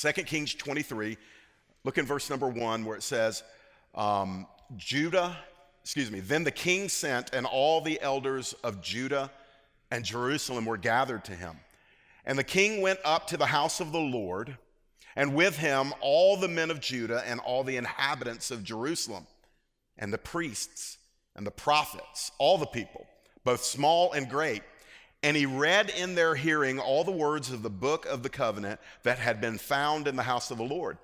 2 Kings 23, look in verse number one where it says, um, Judah, excuse me, then the king sent, and all the elders of Judah and Jerusalem were gathered to him. And the king went up to the house of the Lord, and with him all the men of Judah and all the inhabitants of Jerusalem, and the priests and the prophets, all the people, both small and great. And he read in their hearing all the words of the book of the covenant that had been found in the house of the Lord.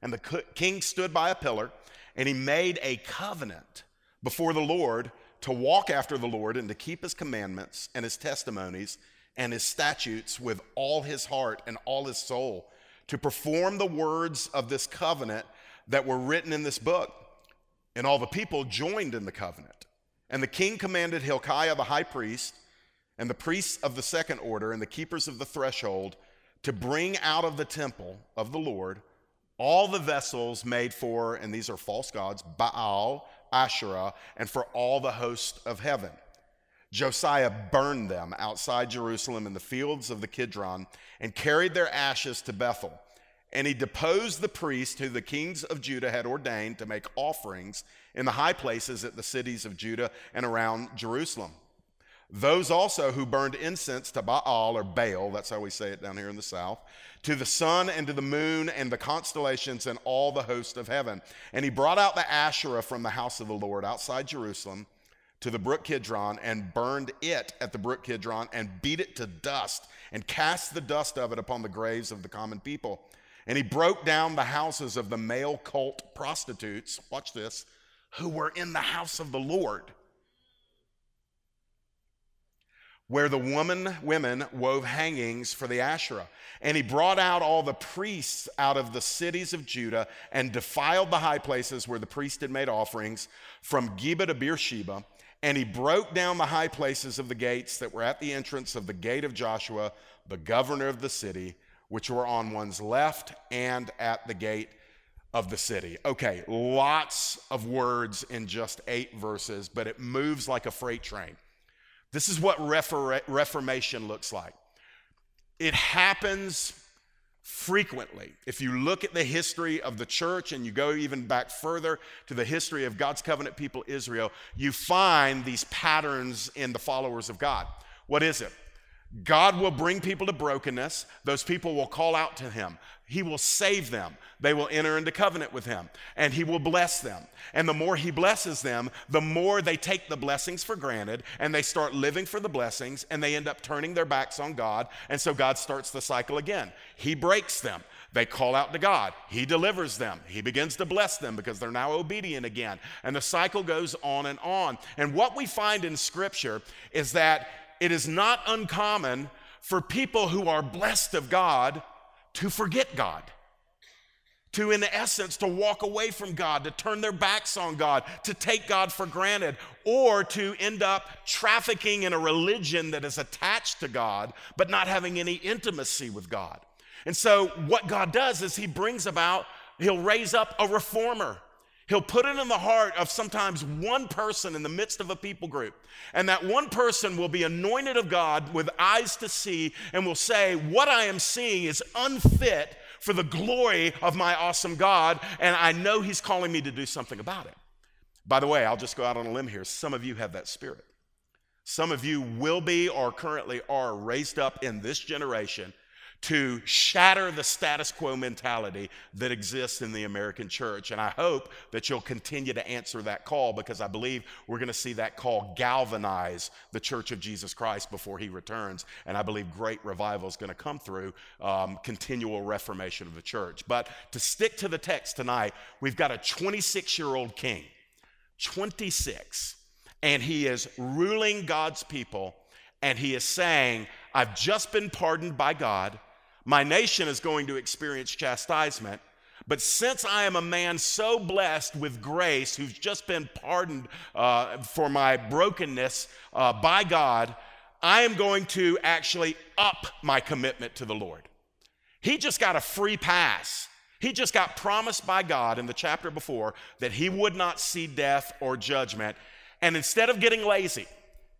And the king stood by a pillar, and he made a covenant before the Lord to walk after the Lord and to keep his commandments and his testimonies and his statutes with all his heart and all his soul, to perform the words of this covenant that were written in this book. And all the people joined in the covenant. And the king commanded Hilkiah the high priest and the priests of the second order and the keepers of the threshold to bring out of the temple of the Lord all the vessels made for, and these are false gods, Baal, Asherah, and for all the host of heaven. Josiah burned them outside Jerusalem in the fields of the Kidron and carried their ashes to Bethel. And he deposed the priests who the kings of Judah had ordained to make offerings in the high places at the cities of Judah and around Jerusalem. Those also who burned incense to Baal or Baal, that's how we say it down here in the south, to the sun and to the moon and the constellations and all the host of heaven. And he brought out the Asherah from the house of the Lord outside Jerusalem to the brook Kidron and burned it at the brook Kidron and beat it to dust and cast the dust of it upon the graves of the common people. And he broke down the houses of the male cult prostitutes, watch this, who were in the house of the Lord where the woman women wove hangings for the Asherah. And he brought out all the priests out of the cities of Judah and defiled the high places where the priest had made offerings from Geba to Beersheba. And he broke down the high places of the gates that were at the entrance of the gate of Joshua, the governor of the city, which were on one's left and at the gate of the city. Okay, lots of words in just eight verses, but it moves like a freight train. This is what Reformation looks like. It happens frequently. If you look at the history of the church and you go even back further to the history of God's covenant people, Israel, you find these patterns in the followers of God. What is it? God will bring people to brokenness. Those people will call out to him. He will save them. They will enter into covenant with him and he will bless them. And the more he blesses them, the more they take the blessings for granted and they start living for the blessings and they end up turning their backs on God. And so God starts the cycle again. He breaks them. They call out to God. He delivers them. He begins to bless them because they're now obedient again. And the cycle goes on and on. And what we find in Scripture is that it is not uncommon for people who are blessed of God to forget God. To, in essence, to walk away from God, to turn their backs on God, to take God for granted, or to end up trafficking in a religion that is attached to God, but not having any intimacy with God. And so, what God does is He brings about, He'll raise up a reformer. He'll put it in the heart of sometimes one person in the midst of a people group. And that one person will be anointed of God with eyes to see and will say, What I am seeing is unfit for the glory of my awesome God. And I know He's calling me to do something about it. By the way, I'll just go out on a limb here. Some of you have that spirit. Some of you will be or currently are raised up in this generation to shatter the status quo mentality that exists in the American church. And I hope that you'll continue to answer that call because I believe we're going to see that call galvanize the church of Jesus Christ before he returns. And I believe great revival is going to come through um, continual reformation of the church. But to stick to the text tonight, we've got a 26 year old king, 26, and he is ruling God's people. And he is saying, I've just been pardoned by God. My nation is going to experience chastisement. But since I am a man so blessed with grace, who's just been pardoned uh, for my brokenness uh, by God, I am going to actually up my commitment to the Lord. He just got a free pass. He just got promised by God in the chapter before that he would not see death or judgment. And instead of getting lazy,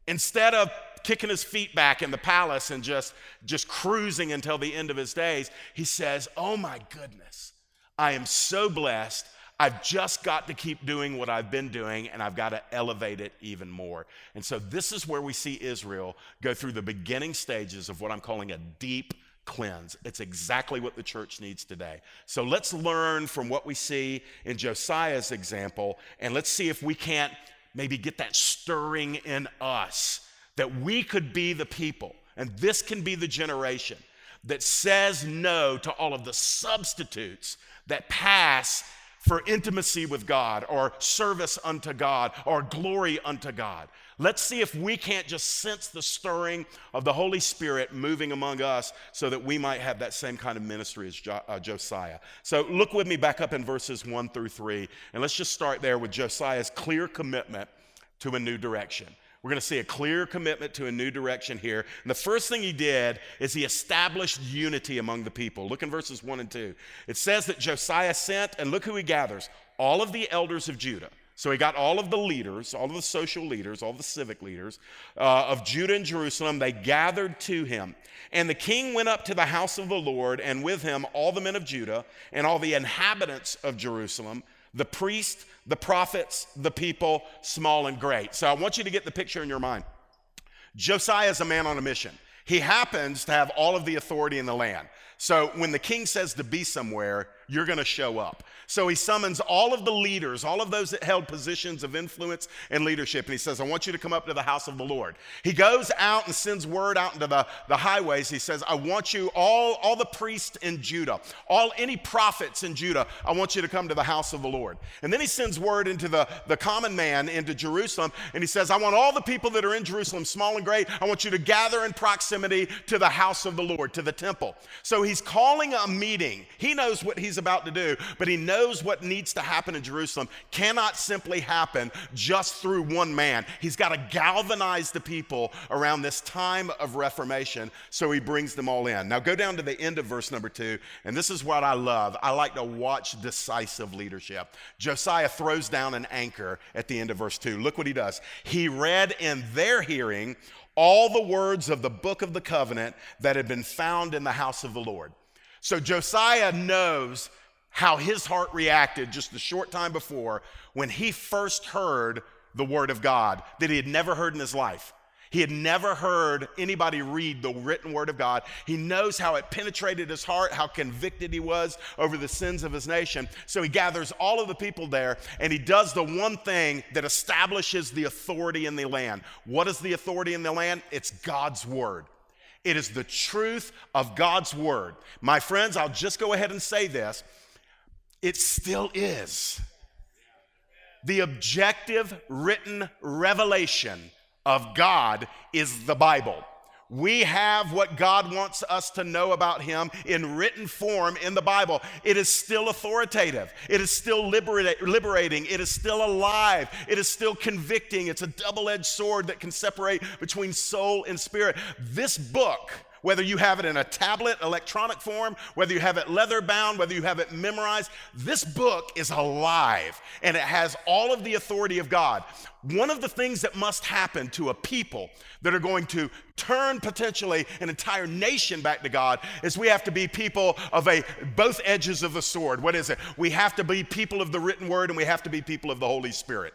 instead of kicking his feet back in the palace and just, just cruising until the end of his days, he says, Oh my goodness, I am so blessed. I've just got to keep doing what I've been doing and I've got to elevate it even more. And so, this is where we see Israel go through the beginning stages of what I'm calling a deep cleanse. It's exactly what the church needs today. So let's learn from what we see in Josiah's example, and let's see if we can't maybe get that stirring in us that we could be the people, and this can be the generation that says no to all of the substitutes that pass for intimacy with God or service unto God or glory unto God. Let's see if we can't just sense the stirring of the Holy Spirit moving among us so that we might have that same kind of ministry as jo- uh, Josiah. So look with me back up in verses 1 through 3, and let's just start there with Josiah's clear commitment to a new direction. We're going to see a clear commitment to a new direction here. And the first thing he did is he established unity among the people. Look in verses 1 and 2. It says that Josiah sent, and look who he gathers all of the elders of Judah. So he got all of the leaders, all of the social leaders, all the civic leaders uh, of Judah and Jerusalem. They gathered to him. And the king went up to the house of the Lord, and with him all the men of Judah and all the inhabitants of Jerusalem, the priests, the prophets, the people, small and great. So I want you to get the picture in your mind. Josiah is a man on a mission. He happens to have all of the authority in the land. So when the king says to be somewhere, you're going to show up. So he summons all of the leaders, all of those that held positions of influence and leadership, and he says, I want you to come up to the house of the Lord. He goes out and sends word out into the, the highways. He says, I want you, all, all the priests in Judah, all any prophets in Judah, I want you to come to the house of the Lord. And then he sends word into the, the common man into Jerusalem, and he says, I want all the people that are in Jerusalem, small and great, I want you to gather in proximity to the house of the Lord, to the temple. So he's calling a meeting. He knows what he's he's about to do, but he knows what needs to happen in Jerusalem cannot simply happen just through one man. He's got to galvanize the people around this time of reformation, so he brings them all in. Now, go down to the end of verse number two, and this is what I love. I like to watch decisive leadership. Josiah throws down an anchor at the end of verse two. Look what he does. He read in their hearing all the words of the book of the covenant that had been found in the house of the Lord. So Josiah knows how his heart reacted just a short time before when he first heard the word of God that he had never heard in his life. He had never heard anybody read the written word of God. He knows how it penetrated his heart, how convicted he was over the sins of his nation. So he gathers all of the people there and he does the one thing that establishes the authority in the land. What is the authority in the land? It's God's word. It is the truth of God's word. My friends, I'll just go ahead and say this. It still is. The objective written revelation of God is the Bible. We have what God wants us to know about Him in written form in the Bible. It is still authoritative. It is still liberating. It is still alive. It is still convicting. It's a double edged sword that can separate between soul and spirit. This book whether you have it in a tablet, electronic form, whether you have it leather bound, whether you have it memorized, this book is alive and it has all of the authority of God. One of the things that must happen to a people that are going to turn potentially an entire nation back to God is we have to be people of a both edges of the sword. What is it? We have to be people of the written word and we have to be people of the Holy Spirit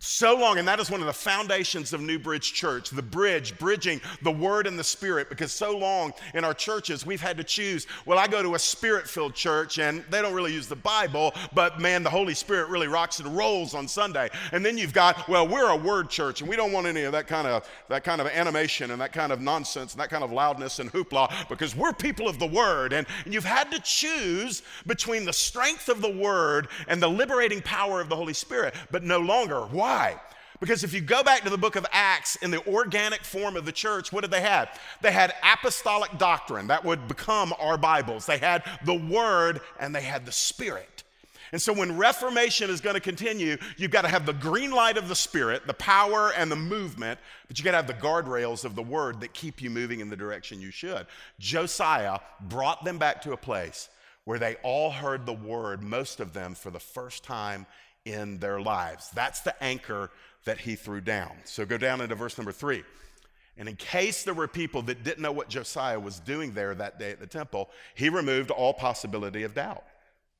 so long, and that is one of the foundations of New Bridge Church, the bridge, bridging the Word and the Spirit, because so long in our churches we've had to choose. Well, I go to a Spirit filled church, and they don't really use the Bible, but man, the Holy Spirit really rocks and rolls on Sunday. And then you've got, well, we're a Word church, and we don't want any of that kind of that kind of animation and that kind of nonsense and that kind of loudness and hoopla, because we're people of the Word. And, and you've had to choose between the strength of the Word and the liberating power of the Holy Spirit, but no longer. Why? Because if you go back to the book of Acts in the organic form of the church, what did they have? They had apostolic doctrine that would become our Bibles. They had the Word and they had the Spirit. And so when Reformation is going to continue, you've got to have the green light of the Spirit, the power and the movement, but you've got to have the guardrails of the Word that keep you moving in the direction you should. Josiah brought them back to a place where they all heard the Word, most of them for the first time in their lives. That's the anchor that he threw down. So go down into verse number three. And in case there were people that didn't know what Josiah was doing there that day at the temple, he removed all possibility of doubt.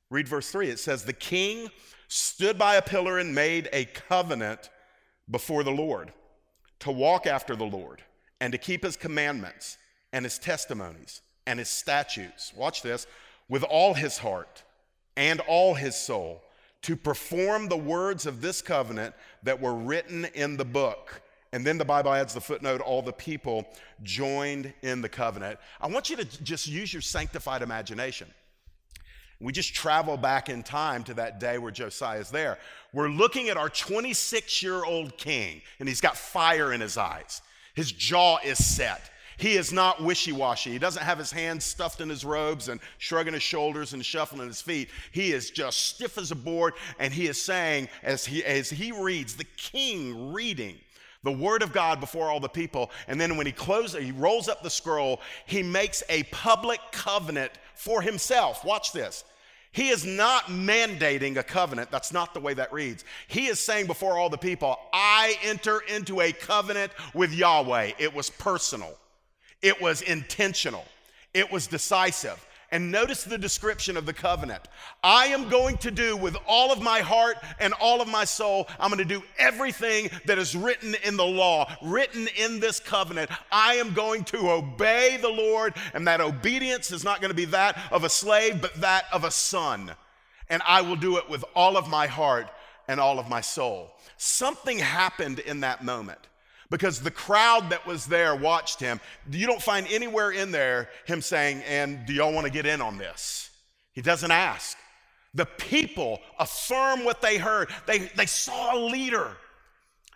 Read verse 3. It says, The king stood by a pillar and made a covenant before the Lord to walk after the Lord and to keep his commandments and his testimonies and his statutes. Watch this with all his heart and all his soul to perform the words of this covenant that were written in the book. And then the Bible adds the footnote all the people joined in the covenant. I want you to just use your sanctified imagination. We just travel back in time to that day where Josiah is there. We're looking at our 26 year old king, and he's got fire in his eyes. His jaw is set. He is not wishy washy. He doesn't have his hands stuffed in his robes and shrugging his shoulders and shuffling his feet. He is just stiff as a board, and he is saying, as he, as he reads, the king reading the word of God before all the people. And then when he closes, he rolls up the scroll, he makes a public covenant for himself. Watch this. He is not mandating a covenant. That's not the way that reads. He is saying before all the people, I enter into a covenant with Yahweh. It was personal, it was intentional, it was decisive. And notice the description of the covenant. I am going to do with all of my heart and all of my soul, I'm going to do everything that is written in the law, written in this covenant. I am going to obey the Lord, and that obedience is not going to be that of a slave, but that of a son. And I will do it with all of my heart and all of my soul. Something happened in that moment because the crowd that was there watched him. You don't find anywhere in there him saying, And do y'all want to get in on this? He doesn't ask. The people affirm what they heard. They, they saw a leader.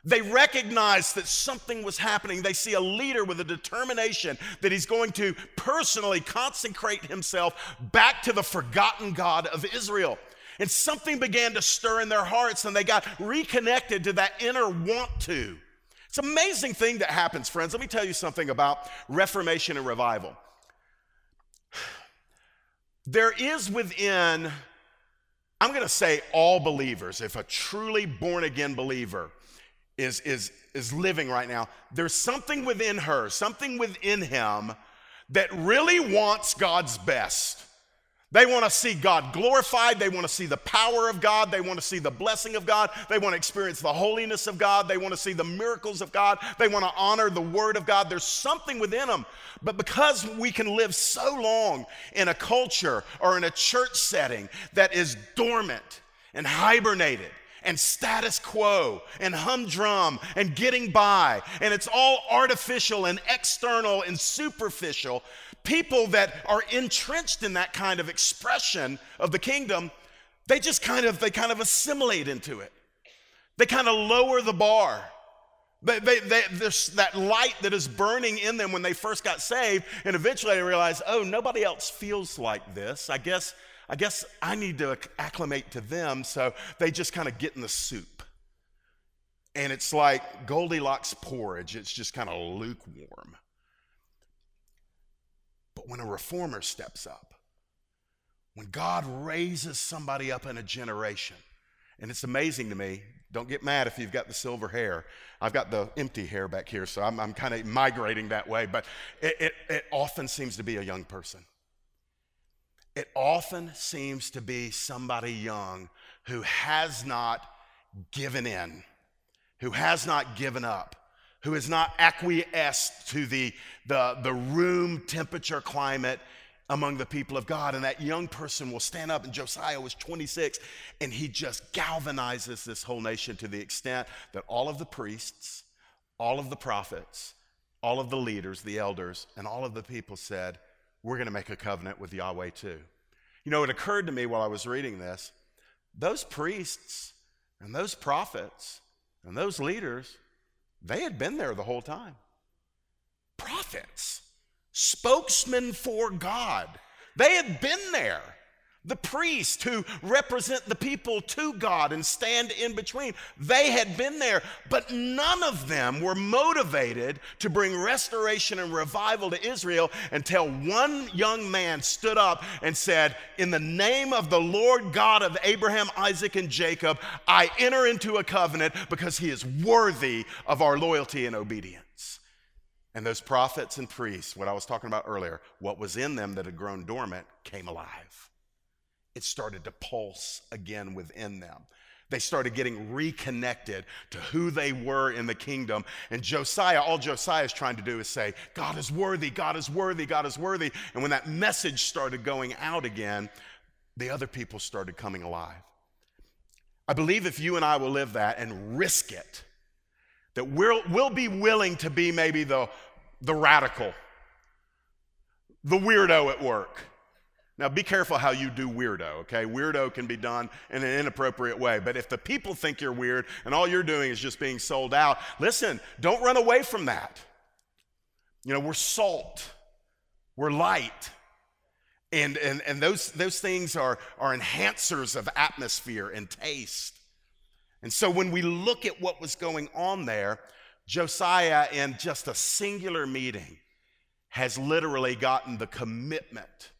They recognize that something was happening. They see a leader with a determination that he's going to personally consecrate himself back to the forgotten God of Israel. And something began to stir in their hearts, and they got reconnected to that inner want to. It's an amazing thing that happens, friends. Let me tell you something about Reformation and revival. There is within, I'm going to say all believers, if a truly born again believer is, is, is living right now, there's something within her, something within him that really wants God's best. They want to see God glorified. They want to see the power of God. They want to see the blessing of God. They want to experience the holiness of God. They want to see the miracles of God. They want to honor the word of God. There's something within them. But because we can live so long in a culture or in a church setting that is dormant and hibernated, and status quo and humdrum and getting by, and it's all artificial and external and superficial, people that are entrenched in that kind of expression of the kingdom, they just kind of they kind of assimilate into it. They kind of lower the bar. They, they, they, there's that light that is burning in them when they first got saved, and eventually they realize, oh, nobody else feels like this. I guess, I guess I need to acclimate to them. So they just kind of get in the soup. And it's like Goldilocks porridge, it's just kind of lukewarm. But when a reformer steps up, when God raises somebody up in a generation, and it's amazing to me, don't get mad if you've got the silver hair. I've got the empty hair back here, so I'm, I'm kind of migrating that way, but it, it, it often seems to be a young person. It often seems to be somebody young who has not given in, who has not given up, who has not acquiesced to the, the, the room temperature climate among the people of God. And that young person will stand up, and Josiah was 26, and he just galvanizes this whole nation to the extent that all of the priests, all of the prophets, all of the leaders, the elders, and all of the people said, We're going to make a covenant with Yahweh too. You know, it occurred to me while I was reading this those priests and those prophets and those leaders they had been there the whole time. Prophets, spokesmen for God, they had been there the priests who represent the people to God and stand in between. They had been there, but none of them were motivated to bring restoration and revival to Israel until one young man stood up and said, In the name of the Lord God of Abraham, Isaac, and Jacob, I enter into a covenant because he is worthy of our loyalty and obedience. And those prophets and priests, what I was talking about earlier, what was in them that had grown dormant came alive. It started to pulse again within them. They started getting reconnected to who they were in the kingdom. And Josiah, all Josiah is trying to do is say, God is worthy, God is worthy, God is worthy. And when that message started going out again, the other people started coming alive. I believe if you and I will live that and risk it, that we'll, we'll be willing to be maybe the, the radical, the weirdo at work. Now, be careful how you do weirdo, okay? Weirdo can be done in an inappropriate way. But if the people think you're weird and all you're doing is just being sold out, listen, don't run away from that. You know, we're salt, we're light. And, and, and those, those things are, are enhancers of atmosphere and taste. And so when we look at what was going on there, Josiah, in just a singular meeting, has literally gotten the commitment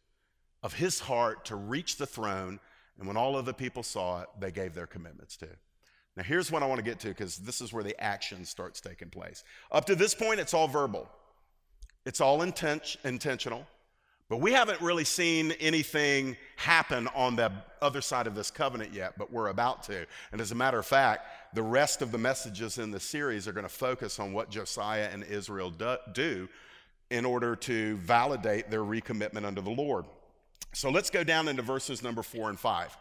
of his heart to reach the throne. And when all of the people saw it, they gave their commitments to. Now, here's what I want to get to because this is where the action starts taking place. Up to this point, it's all verbal, it's all intent- intentional. But we haven't really seen anything happen on the other side of this covenant yet, but we're about to. And as a matter of fact, the rest of the messages in the series are going to focus on what Josiah and Israel do in order to validate their recommitment unto the Lord. So let's go down into verses number four and five.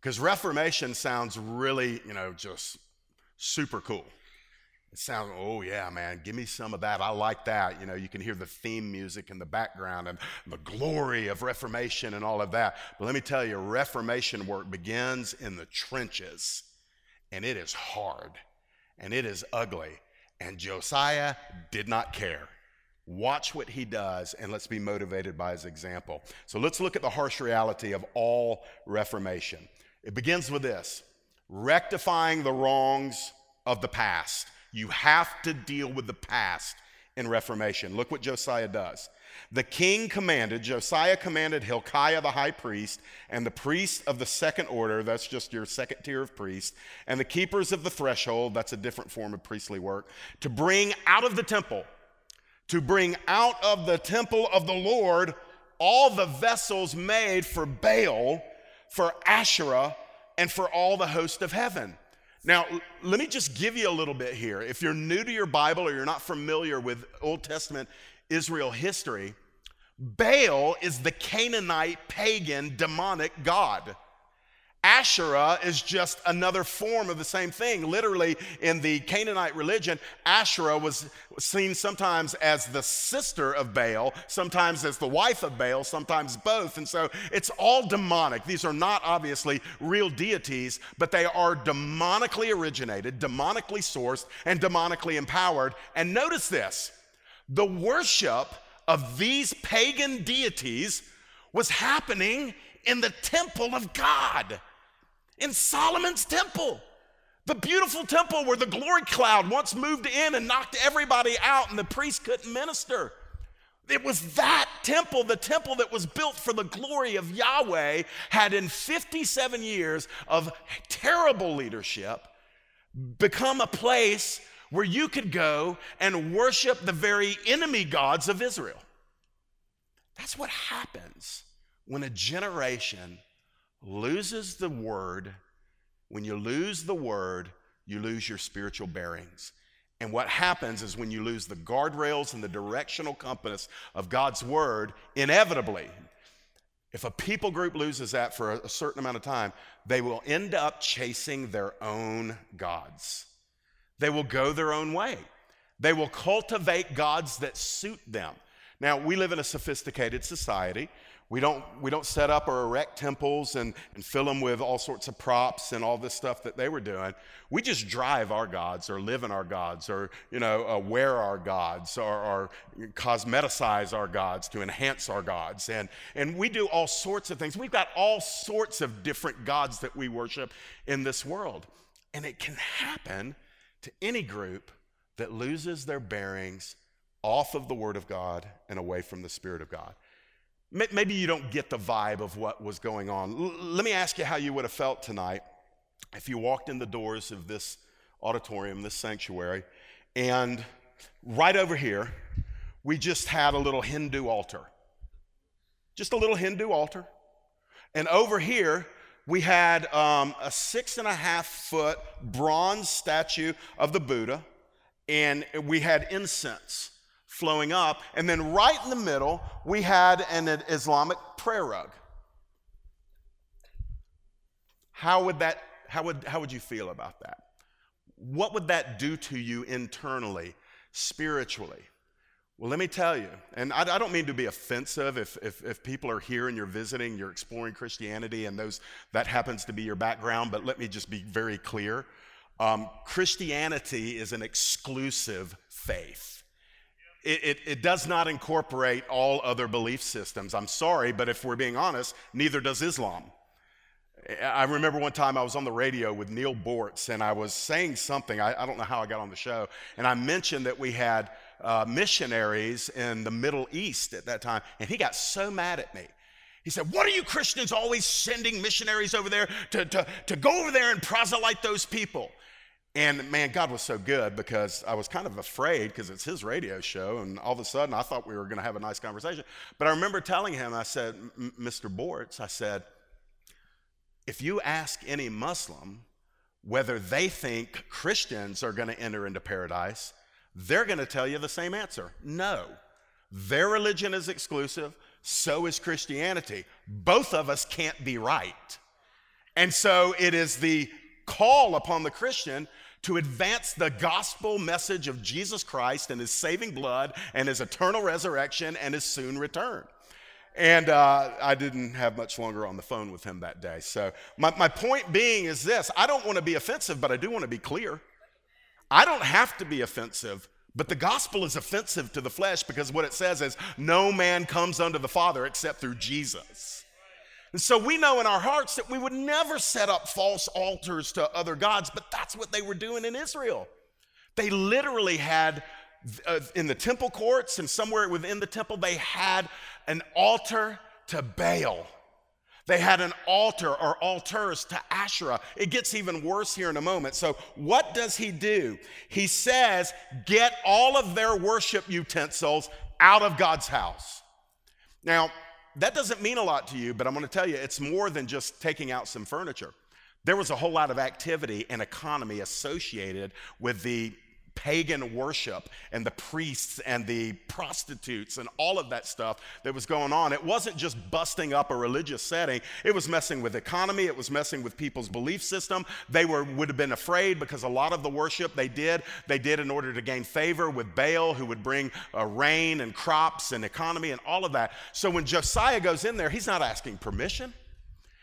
Because Reformation sounds really, you know, just super cool. It sounds, oh yeah, man, give me some of that. I like that. You know, you can hear the theme music in the background and the glory of Reformation and all of that. But let me tell you, Reformation work begins in the trenches, and it is hard, and it is ugly. And Josiah did not care. Watch what he does, and let's be motivated by his example. So let's look at the harsh reality of all Reformation. It begins with this rectifying the wrongs of the past. You have to deal with the past in Reformation. Look what Josiah does. The king commanded, Josiah commanded Hilkiah the high priest and the priests of the second order, that's just your second tier of priests, and the keepers of the threshold, that's a different form of priestly work, to bring out of the temple, to bring out of the temple of the Lord all the vessels made for Baal, for Asherah, and for all the host of heaven. Now, let me just give you a little bit here. If you're new to your Bible or you're not familiar with Old Testament Israel history, Baal is the Canaanite pagan demonic god. Asherah is just another form of the same thing. Literally, in the Canaanite religion, Asherah was seen sometimes as the sister of Baal, sometimes as the wife of Baal, sometimes both. And so it's all demonic. These are not obviously real deities, but they are demonically originated, demonically sourced, and demonically empowered. And notice this the worship of these pagan deities was happening in the temple of God in Solomon's temple. The beautiful temple where the glory cloud once moved in and knocked everybody out and the priest couldn't minister. It was that temple, the temple that was built for the glory of Yahweh, had in 57 years of terrible leadership become a place where you could go and worship the very enemy gods of Israel. That's what happens when a generation loses the word, when you lose the word, you lose your spiritual bearings. And what happens is when you lose the guardrails and the directional compass of God's word, inevitably, if a people group loses that for a certain amount of time, they will end up chasing their own gods. They will go their own way. They will cultivate gods that suit them. Now, we live in a sophisticated society. We don't, we don't set up or erect temples and, and fill them with all sorts of props and all this stuff that they were doing. We just drive our gods or live in our gods or, you know, uh, wear our gods or, or cosmeticize our gods to enhance our gods. And, and we do all sorts of things. We've got all sorts of different gods that we worship in this world. And it can happen to any group that loses their bearings off of the Word of God and away from the Spirit of God. Maybe you don't get the vibe of what was going on. L- let me ask you how you would have felt tonight if you walked in the doors of this auditorium, this sanctuary, and right over here, we just had a little Hindu altar. Just a little Hindu altar. And over here, we had um, a six and a half foot bronze statue of the Buddha, and we had incense flowing up. And then right in the middle, we had an Islamic prayer rug. How would that, how would, how would you feel about that? What would that do to you internally, spiritually? Well, let me tell you, and I, I, don't mean to be offensive if, if, if, people are here and you're visiting, you're exploring Christianity, and those that happens to be your background, but let me just be very clear. Um, Christianity is an exclusive faith. It, it, it does not incorporate all other belief systems. I'm sorry, but if we're being honest, neither does Islam. I remember one time I was on the radio with Neil Boortz, and I was saying something. I, I don't know how I got on the show, and I mentioned that we had uh, missionaries in the Middle East at that time, and he got so mad at me. He said, What are you Christians always sending missionaries over there to, to, to go over there and proselyte those people? And man, God was so good because I was kind of afraid because it's his radio show, and all of a sudden I thought we were going to have a nice conversation. But I remember telling him, I said, Mr. Boortz, I said, if you ask any Muslim whether they think Christians are going to enter into paradise, they're going to tell you the same answer no. Their religion is exclusive, so is Christianity. Both of us can't be right. And so it is the call upon the Christian to advance the gospel message of Jesus Christ and his saving blood and his eternal resurrection and his soon return. And uh, I didn't have much longer on the phone with him that day. So, my, my point being is this I don't want to be offensive, but I do want to be clear. I don't have to be offensive, but the gospel is offensive to the flesh because what it says is no man comes unto the Father except through Jesus. And so we know in our hearts that we would never set up false altars to other gods, but that's what they were doing in Israel. They literally had, uh, in the temple courts and somewhere within the temple, they had an altar to Baal. They had an altar or altars to Asherah. It gets even worse here in a moment. So, what does he do? He says, Get all of their worship utensils out of God's house. Now, that doesn't mean a lot to you, but I'm going to tell you, it's more than just taking out some furniture. There was a whole lot of activity and economy associated with the pagan worship and the priests and the prostitutes and all of that stuff that was going on. It wasn't just busting up a religious setting, it was messing with economy, it was messing with people's belief system. They were, would have been afraid because a lot of the worship they did, they did in order to gain favor with Baal, who would bring uh, rain and crops and economy and all of that. So when Josiah goes in there, he's not asking permission,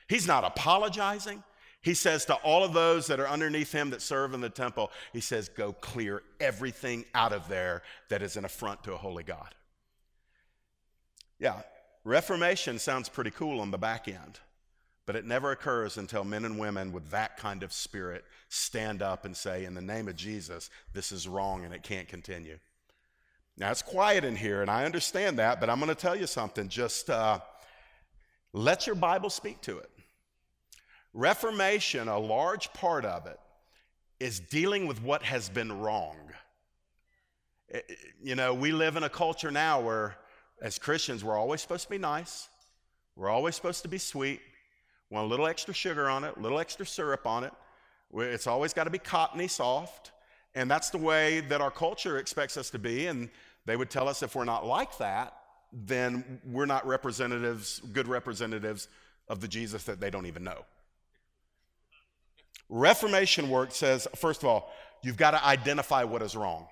he's not apologizing. He says to all of those that are underneath him that serve in the temple, he says, Go clear everything out of there that is an affront to a holy God. Yeah, Reformation sounds pretty cool on the back end, but it never occurs until men and women with that kind of spirit stand up and say, In the name of Jesus, this is wrong and it can't continue. Now, it's quiet in here, and I understand that, but I'm going to tell you something. Just uh, let your Bible speak to it. Reformation, a large part of it, is dealing with what has been wrong. Eh, eh, you know, we live in a culture now where, as Christians, we're always supposed to be nice, we're always supposed to be sweet, want a little extra sugar on it, a little extra syrup on it. It's always got to be cottony soft. And that's the way that our culture expects us to be. And they would tell us if we're not like that, then we're not representatives, good representatives of the Jesus that they don't even know. Reformation work says, first of all, you've got to identify what is wrong.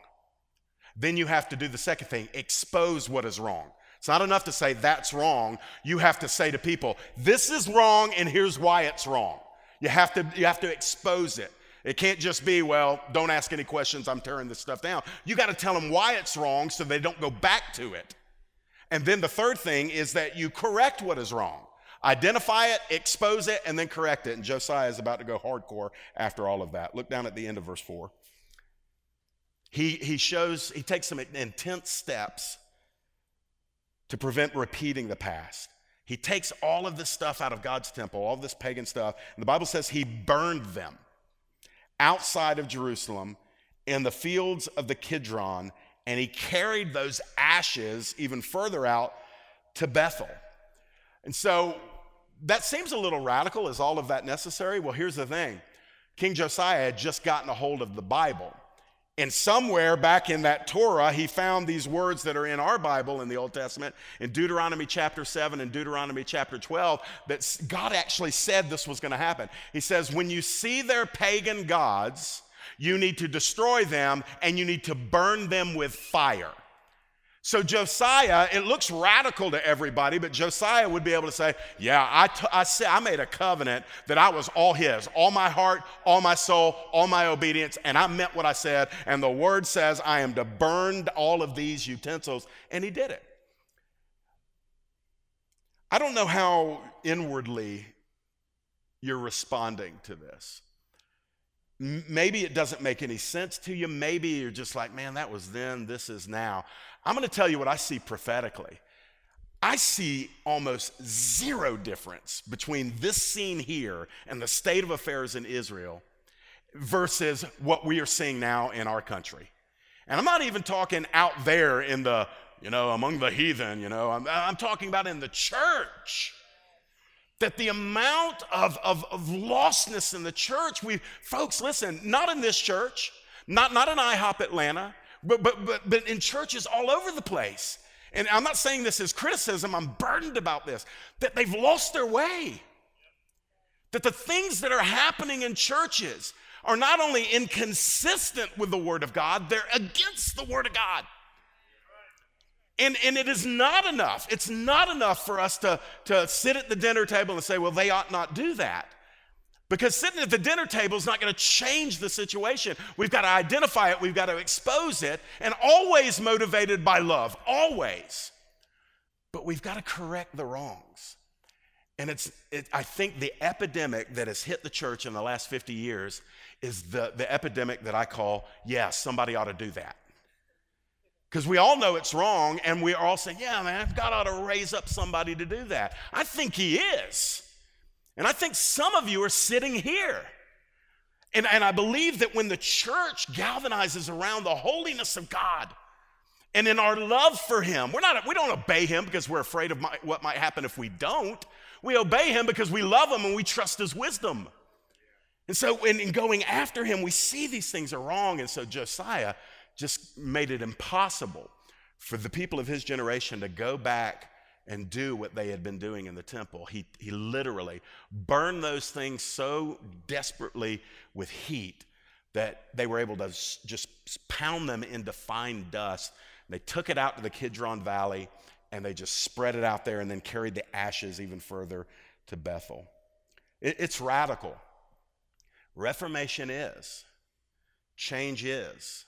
Then you have to do the second thing expose what is wrong. It's not enough to say that's wrong. You have to say to people, this is wrong and here's why it's wrong. You have to, you have to expose it. It can't just be, well, don't ask any questions, I'm tearing this stuff down. You got to tell them why it's wrong so they don't go back to it. And then the third thing is that you correct what is wrong. Identify it, expose it, and then correct it. And Josiah is about to go hardcore after all of that. Look down at the end of verse 4. He, he shows, he takes some intense steps to prevent repeating the past. He takes all of this stuff out of God's temple, all this pagan stuff, and the Bible says he burned them outside of Jerusalem in the fields of the Kidron and he carried those ashes even further out to Bethel. And so that seems a little radical. Is all of that necessary? Well, here's the thing King Josiah had just gotten a hold of the Bible. And somewhere back in that Torah, he found these words that are in our Bible in the Old Testament, in Deuteronomy chapter 7 and Deuteronomy chapter 12, that God actually said this was going to happen. He says, When you see their pagan gods, you need to destroy them and you need to burn them with fire. So Josiah, it looks radical to everybody, but Josiah would be able to say, "Yeah, I, t- I, say, I made a covenant that I was all his, all my heart, all my soul, all my obedience, and I meant what I said. And the word says I am to burn all of these utensils, and he did it. I don't know how inwardly you're responding to this. Maybe it doesn't make any sense to you. Maybe you're just like, man, that was then, this is now. I'm going to tell you what I see prophetically. I see almost zero difference between this scene here and the state of affairs in Israel versus what we are seeing now in our country. And I'm not even talking out there in the, you know, among the heathen, you know, I'm, I'm talking about in the church that the amount of, of, of lostness in the church, we, folks, listen, not in this church, not, not in IHOP Atlanta, but, but, but, but in churches all over the place. And I'm not saying this as criticism, I'm burdened about this, that they've lost their way. That the things that are happening in churches are not only inconsistent with the Word of God, they're against the Word of God. And, and it is not enough. It's not enough for us to, to sit at the dinner table and say, well, they ought not do that. Because sitting at the dinner table is not going to change the situation. We've got to identify it, we've got to expose it, and always motivated by love, always. But we've got to correct the wrongs. And it's, it, I think the epidemic that has hit the church in the last 50 years is the, the epidemic that I call, yes, yeah, somebody ought to do that. Because we all know it's wrong, and we are all saying, yeah, man, God ought to raise up somebody to do that. I think He is. And I think some of you are sitting here. And, and I believe that when the church galvanizes around the holiness of God and in our love for Him, we're not, we don't obey Him because we're afraid of my, what might happen if we don't. We obey Him because we love Him and we trust His wisdom. And so, in, in going after Him, we see these things are wrong. And so, Josiah just made it impossible for the people of his generation to go back and do what they had been doing in the temple. He, he literally burned those things so desperately with heat that they were able to just pound them into fine dust. They took it out to the Kidron Valley and they just spread it out there and then carried the ashes even further to Bethel. It, it's radical. Reformation is, change is.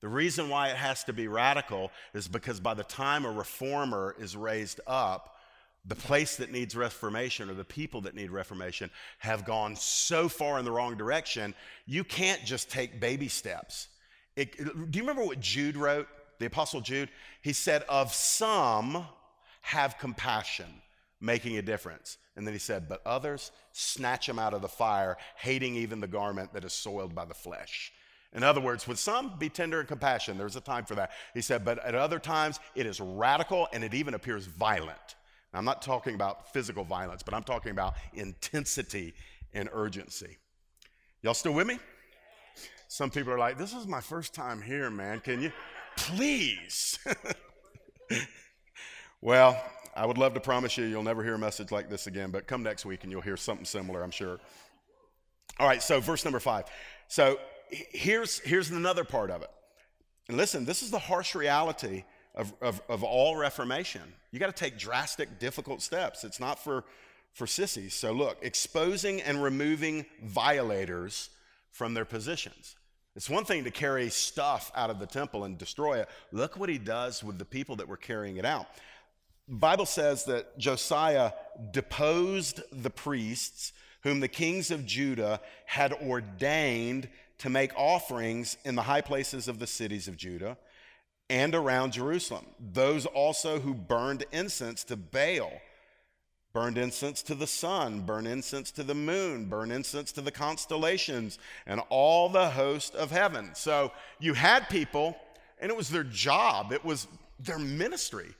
The reason why it has to be radical is because by the time a reformer is raised up, the place that needs reformation or the people that need reformation have gone so far in the wrong direction, you can't just take baby steps. It, do you remember what Jude wrote, the Apostle Jude? He said, Of some have compassion, making a difference. And then he said, But others snatch them out of the fire, hating even the garment that is soiled by the flesh. In other words, with some, be tender and compassion. There's a time for that. He said, but at other times, it is radical and it even appears violent. Now, I'm not talking about physical violence, but I'm talking about intensity and urgency. Y'all still with me? Some people are like, this is my first time here, man. Can you please? well, I would love to promise you you'll never hear a message like this again, but come next week and you'll hear something similar, I'm sure. All right, so verse number five. So here's, here's another part of it. And listen, this is the harsh reality of, of, of all Reformation. You got to take drastic, difficult steps. It's not for, for sissies. So, look, exposing and removing violators from their positions. It's one thing to carry stuff out of the temple and destroy it. Look what he does with the people that were carrying it out. Bible says that Josiah deposed the priests whom the kings of Judah had ordained to make offerings in the high places of the cities of Judah and around Jerusalem. Those also who burned incense to Baal, burned incense to the sun, burned incense to the moon, burned incense to the constellations, and all the host of heaven. So you had people and it was their job, it was their ministry.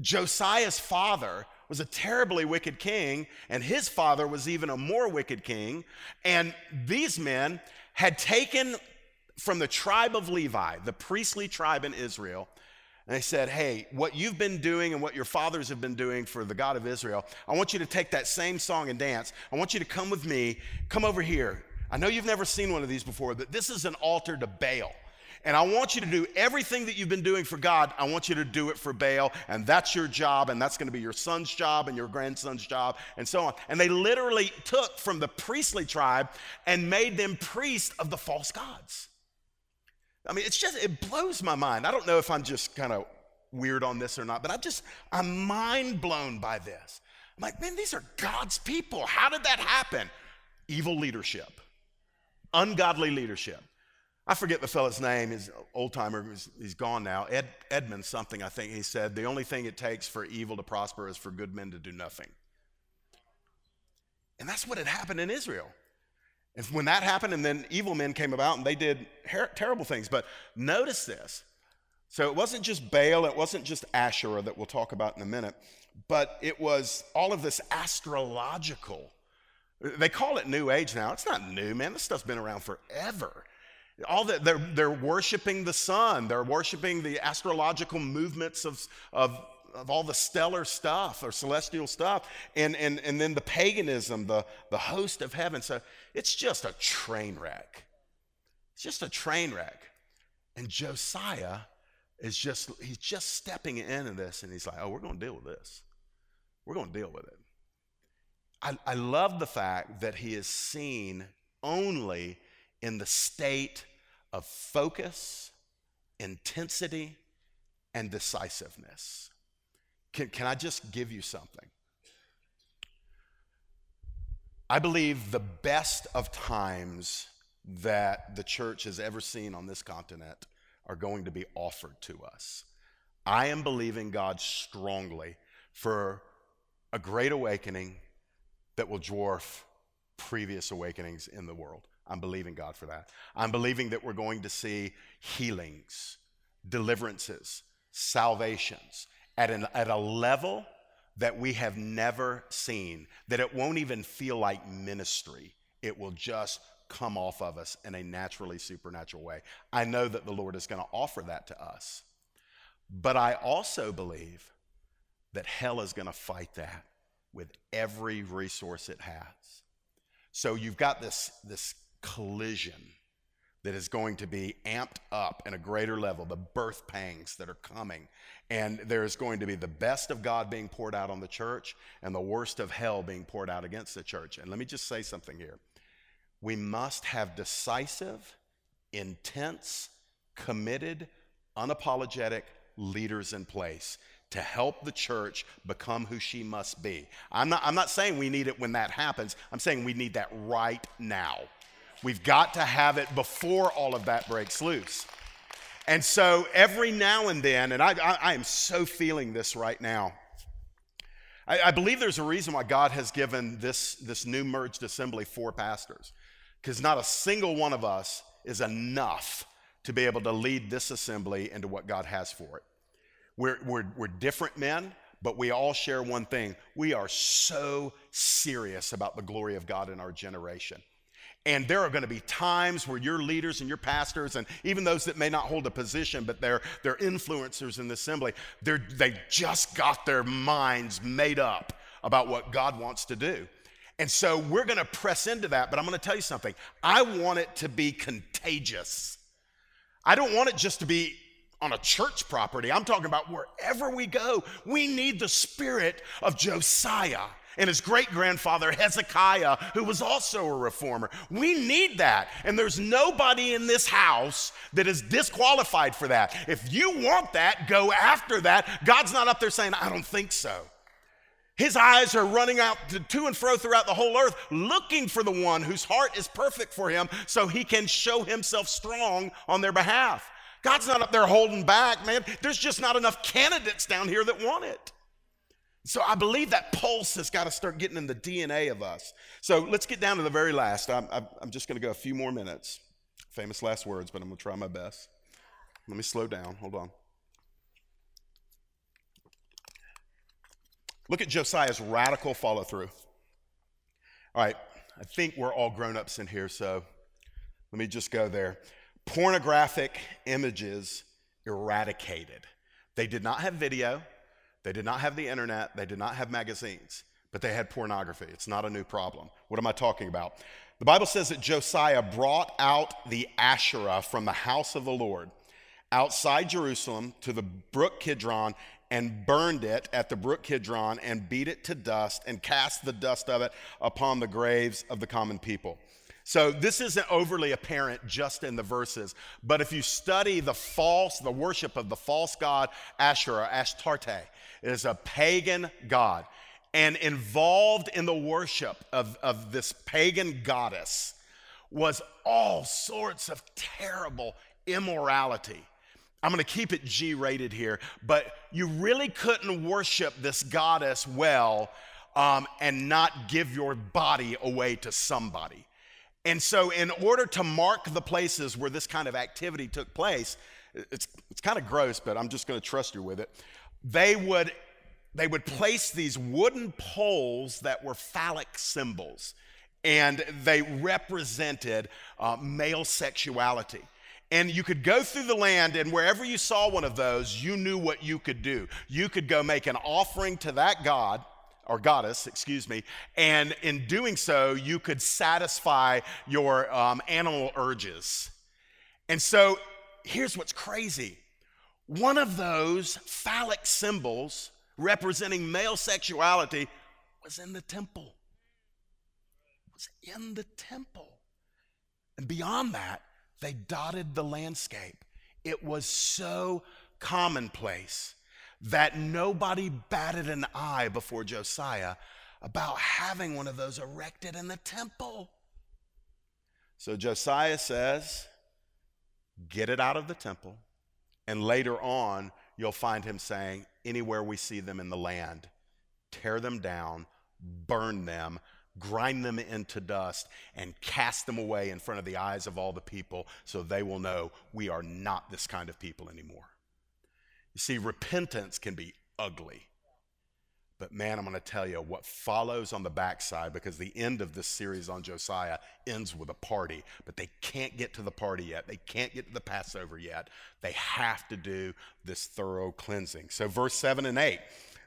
Josiah's father was a terribly wicked king, and his father was even a more wicked king. And these men had taken from the tribe of Levi, the priestly tribe in Israel, and they said, Hey, what you've been doing and what your fathers have been doing for the God of Israel, I want you to take that same song and dance. I want you to come with me, come over here. I know you've never seen one of these before, but this is an altar to Baal. And I want you to do everything that you've been doing for God, I want you to do it for Baal. And that's your job, and that's going to be your son's job and your grandson's job, and so on. And they literally took from the priestly tribe and made them priests of the false gods. I mean, it's just, it blows my mind. I don't know if I'm just kind of weird on this or not, but I just, I'm mind blown by this. I'm like, man, these are God's people. How did that happen? Evil leadership, ungodly leadership. I forget the fellow's name, his old timer, he's gone now. Ed, Edmund something, I think he said, the only thing it takes for evil to prosper is for good men to do nothing. And that's what had happened in Israel. And when that happened, and then evil men came about and they did her- terrible things. But notice this. So it wasn't just Baal, it wasn't just Asherah that we'll talk about in a minute, but it was all of this astrological. They call it New Age now. It's not new, man. This stuff's been around forever. All that they're, they're worshiping the sun, they're worshiping the astrological movements of, of of all the stellar stuff or celestial stuff, and, and, and then the paganism, the, the host of heaven. So it's just a train wreck. It's just a train wreck. And Josiah is just, he's just stepping into this, and he's like, oh, we're going to deal with this. We're going to deal with it. I, I love the fact that he is seen only in the state of focus, intensity, and decisiveness. Can, can I just give you something? I believe the best of times that the church has ever seen on this continent are going to be offered to us. I am believing God strongly for a great awakening that will dwarf previous awakenings in the world. I'm believing God for that. I'm believing that we're going to see healings, deliverances, salvations, at, an, at a level that we have never seen, that it won't even feel like ministry. It will just come off of us in a naturally supernatural way. I know that the Lord is going to offer that to us. But I also believe that hell is going to fight that with every resource it has. So you've got this, this collision that is going to be amped up in a greater level, the birth pangs that are coming. And there's going to be the best of God being poured out on the church and the worst of hell being poured out against the church. And let me just say something here. We must have decisive, intense, committed, unapologetic leaders in place to help the church become who she must be. I'm not, I'm not saying we need it when that happens, I'm saying we need that right now. We've got to have it before all of that breaks loose. And so every now and then, and I, I, I am so feeling this right now. I, I, believe there's a reason why God has given this, this new merged assembly four pastors, because not a single one of us is enough to be able to lead this assembly into what God has for it. We're, we're, we're different men, but we all share one thing. We are so serious about the glory of God in our generation. And there are going to be times where your leaders and your pastors, and even those that may not hold a position, but they're, they're influencers in the assembly, they're, they just got their minds made up about what God wants to do. And so we're going to press into that, but I'm going to tell you something. I want it to be contagious. I don't want it just to be on a church property. I'm talking about wherever we go. We need the spirit of Josiah and his great grandfather Hezekiah, who was also a reformer. We need that. And there's nobody in this house that is disqualified for that. If you want that, go after that. God's not up there saying, I don't think so. His eyes are running out to, to, and fro throughout the whole earth, looking for the one whose heart is perfect for him so he can show himself strong on their behalf. God's not up there holding back, man. There's just not enough candidates down here that want it. So I believe that pulse has got to start getting in the DNA of us. So let's get down to the very last. I'm, I'm just going to go a few more minutes. Famous last words, but I'm going to try my best. Let me slow down. Hold on. Look at Josiah's radical follow through. All right, I think we're all grown ups in here, so let me just go there. Pornographic images eradicated. They did not have video, they did not have the internet, they did not have magazines, but they had pornography. It's not a new problem. What am I talking about? The Bible says that Josiah brought out the Asherah from the house of the Lord outside Jerusalem to the brook Kidron and burned it at the brook Kidron and beat it to dust and cast the dust of it upon the graves of the common people. So this isn't overly apparent just in the verses, but if you study the false, the worship of the false god Asherah, Astarte, it is a pagan god. And involved in the worship of, of this pagan goddess was all sorts of terrible immorality. I'm going to keep it G rated here, but you really couldn't worship this goddess well um, and not give your body away to somebody. And so, in order to mark the places where this kind of activity took place, it's, it's kind of gross, but I'm just going to trust you with it. They would, they would place these wooden poles that were phallic symbols, and they represented uh, male sexuality. And you could go through the land, and wherever you saw one of those, you knew what you could do. You could go make an offering to that God or goddess, excuse me, and in doing so, you could satisfy your um, animal urges. And so here's what's crazy one of those phallic symbols representing male sexuality was in the temple. Was in the temple. And beyond that, they dotted the landscape. It was so commonplace that nobody batted an eye before Josiah about having one of those erected in the temple. So Josiah says, Get it out of the temple. And later on, you'll find him saying, Anywhere we see them in the land, tear them down, burn them, grind them into dust, and cast them away in front of the eyes of all the people so they will know we are not this kind of people anymore. You see, repentance can be ugly. But man, I'm going to tell you what follows on the backside because the end of this series on Josiah ends with a party, but they can't get to the party yet. They can't get to the Passover yet. They have to do this thorough cleansing. So, verse 7 and 8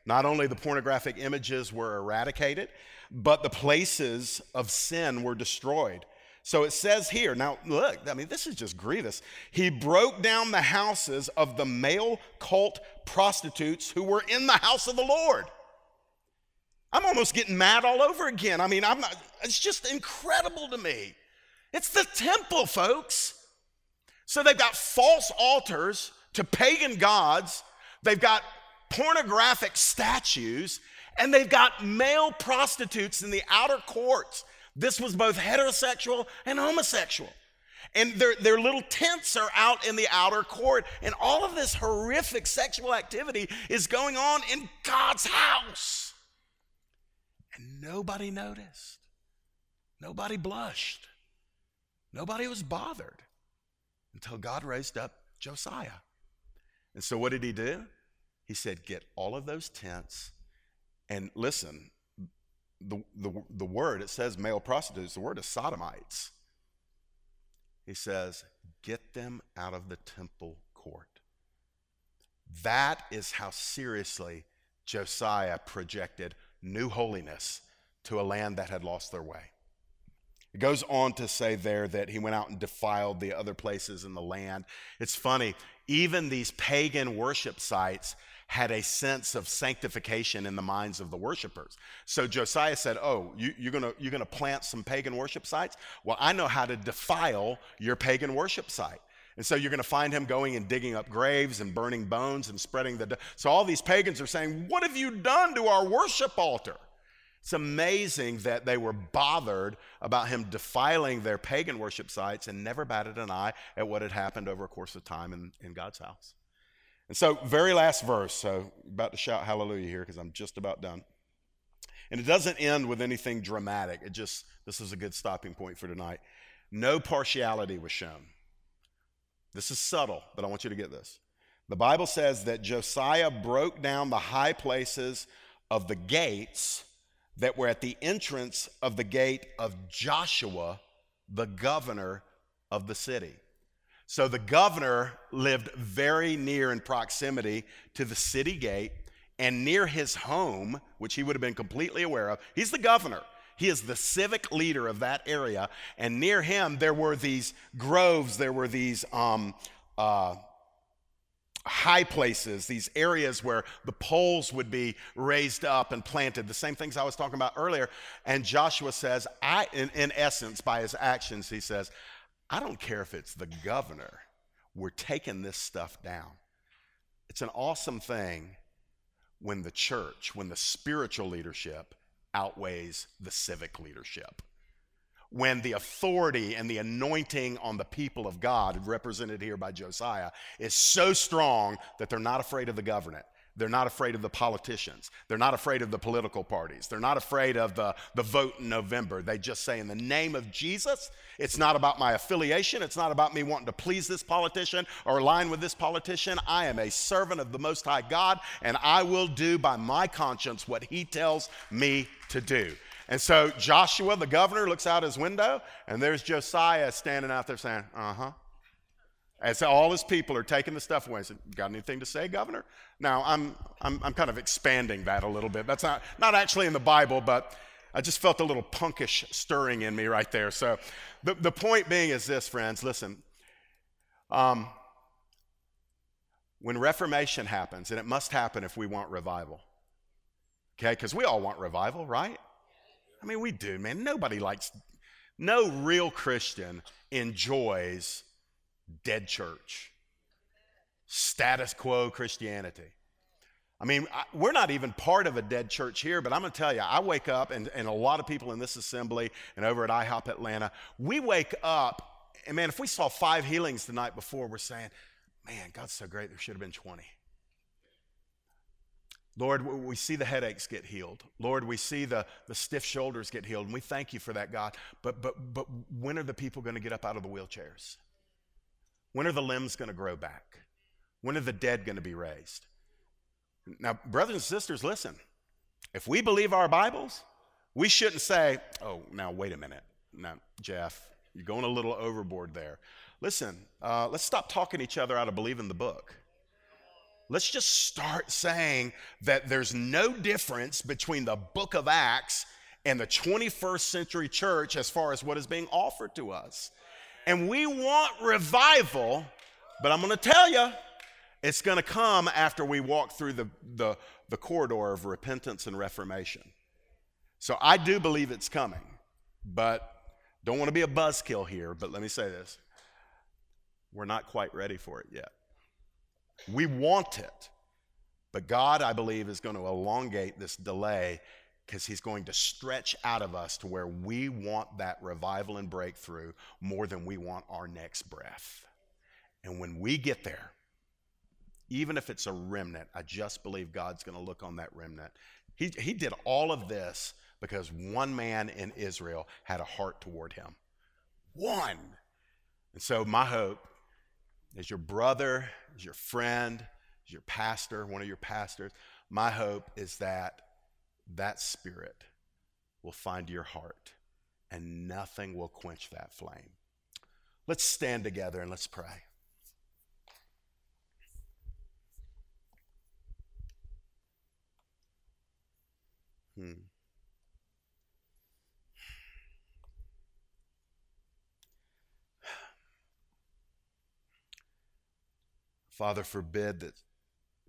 not only the pornographic images were eradicated, but the places of sin were destroyed. So it says here, now look, I mean, this is just grievous. He broke down the houses of the male cult prostitutes who were in the house of the Lord. I'm almost getting mad all over again. I mean, I'm not, it's just incredible to me. It's the temple, folks. So they've got false altars to pagan gods, they've got pornographic statues, and they've got male prostitutes in the outer courts this was both heterosexual and homosexual. And their, their little tents are out in the outer court. And all of this horrific sexual activity is going on in God's house. Nobody noticed. Nobody blushed. Nobody was bothered until God raised up Josiah. And so, what did he do? He said, Get all of those tents and listen, the, the, the word, it says male prostitutes, the word is sodomites. He says, get them out of the temple court. That is how seriously Josiah projected new holiness to a land that had lost their way. It goes on to say there that he went out and defiled the other places in the land. It's funny, even these pagan worship sites had a sense of sanctification in the minds of the worshipers. So Josiah said, Oh, you, are going you're going to plant some pagan worship sites? Well, I know how to defile your pagan worship site. And so you're going to find him going and digging up graves and burning bones and spreading the. So all these pagans are saying, What have you done to our worship altar? It's amazing that they were bothered about him defiling their pagan worship sites and never batted an eye at what had happened over a course of time in, in God's house. And so, very last verse. So, about to shout hallelujah here because I'm just about done. And it doesn't end with anything dramatic. It just, this is a good stopping point for tonight. No partiality was shown. This is subtle, but I want you to get this. The Bible says that Josiah broke down the high places of the gates that were at the entrance of the gate of Joshua, the governor of the city. So the governor lived very near in proximity to the city gate and near his home, which he would have been completely aware of. He's the governor. He is the civic leader of that area. And near him, there were these groves, there were these um, uh, high places, these areas where the poles would be raised up and planted, the same things I was talking about earlier. And Joshua says, I, in, in essence, by his actions, he says, I don't care if it's the governor, we're taking this stuff down. It's an awesome thing when the church, when the spiritual leadership outweighs the civic leadership. When the authority and the anointing on the people of God, represented here by Josiah, is so strong that they're not afraid of the government. They're not afraid of the politicians. They're not afraid of the political parties. They're not afraid of the, the vote in November. They just say, in the name of Jesus, it's not about my affiliation. It's not about me wanting to please this politician or align with this politician. I am a servant of the Most High God, and I will do by my conscience what He tells me to do. And so Joshua, the governor, looks out his window, and there's Josiah standing out there saying, uh huh. As all his people are taking the stuff away. He said, Got anything to say, Governor? Now, I'm, I'm, I'm kind of expanding that a little bit. That's not, not actually in the Bible, but I just felt a little punkish stirring in me right there. So the, the point being is this, friends listen. Um, when Reformation happens, and it must happen if we want revival, okay? Because we all want revival, right? I mean, we do, man. Nobody likes, no real Christian enjoys dead church, status quo Christianity. I mean, I, we're not even part of a dead church here, but I'm going to tell you, I wake up, and, and a lot of people in this assembly and over at IHOP Atlanta, we wake up, and man, if we saw five healings the night before, we're saying, man, God's so great, there should have been 20. Lord, we see the headaches get healed. Lord, we see the, the stiff shoulders get healed, and we thank you for that, God. But, but, but when are the people going to get up out of the wheelchairs? When are the limbs going to grow back? When are the dead going to be raised? Now, brothers and sisters, listen. If we believe our Bibles, we shouldn't say, oh, now wait a minute. Now, Jeff, you're going a little overboard there. Listen, uh, let's stop talking each other out of believing the book. Let's just start saying that there's no difference between the book of Acts and the 21st century church as far as what is being offered to us. And we want revival, but I'm going to tell you, it's going to come after we walk through the, the, the corridor of repentance and reformation. So I do believe it's coming, but don't want to be a buzzkill here, but let me say this. We're not quite ready for it yet. We want it, but God, I believe, is going to elongate this delay because he's going to stretch out of us to where we want that revival and breakthrough more than we want our next breath. And when we get there, even if it's a remnant, I just believe God's going to look on that remnant. He, he did all of this because one man in Israel had a heart toward him. One. And so, my hope as your brother, as your friend, as your pastor, one of your pastors, my hope is that that spirit will find your heart and nothing will quench that flame. Let's stand together and let's pray. Hmm. Father, forbid that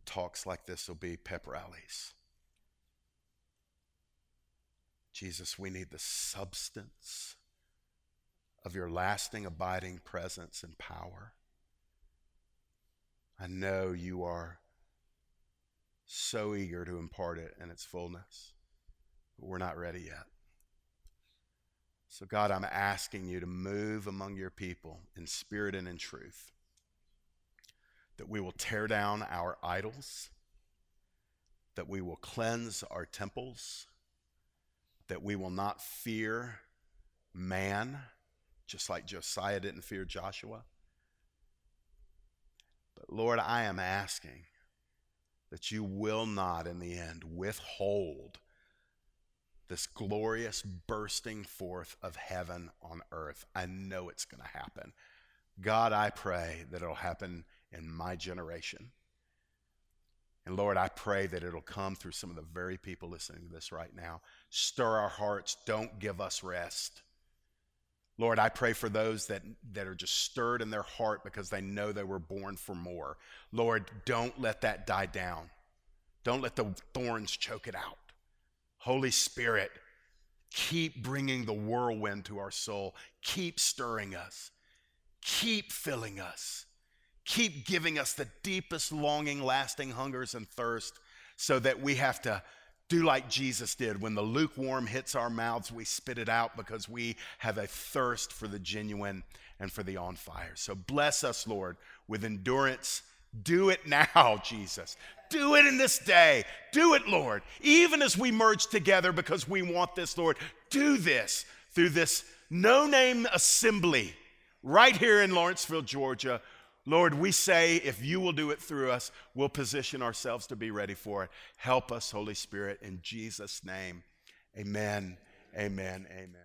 talks like this will be pep rallies. Jesus, we need the substance of your lasting, abiding presence and power. I know you are so eager to impart it in its fullness, but we're not ready yet. So, God, I'm asking you to move among your people in spirit and in truth, that we will tear down our idols, that we will cleanse our temples that we will not fear man, just like Josiah didn't fear Joshua, But Lord, I am asking that you will not, in the end, withhold this glorious bursting forth of heaven on earth. I know it's going to happen. God, I pray that it'll happen in my generation. And Lord, I pray that it'll come through some of the very people listening to this right now. Stir our hearts. Don't give us rest. Lord, I pray for those that, that are just stirred in their heart because they know they were born for more. Lord, don't let that die down. Don't let the thorns choke it out. Holy Spirit, keep bringing the whirlwind to our soul. Keep stirring us. Keep filling us. Keep giving us the deepest longing, lasting hungers and thirst so that we have to do like Jesus did. When the lukewarm hits our mouths, we spit it out because we have a thirst for the genuine and for the on fire. So bless us, Lord, with endurance. Do it now, Jesus. Do it in this day. Do it, Lord. Even as we merge together because we want this, Lord, do this through this no name assembly right here in Lawrenceville, Georgia. Lord, we say if you will do it through us, we'll position ourselves to be ready for it. Help us, Holy Spirit, in Jesus' name. Amen, amen, amen.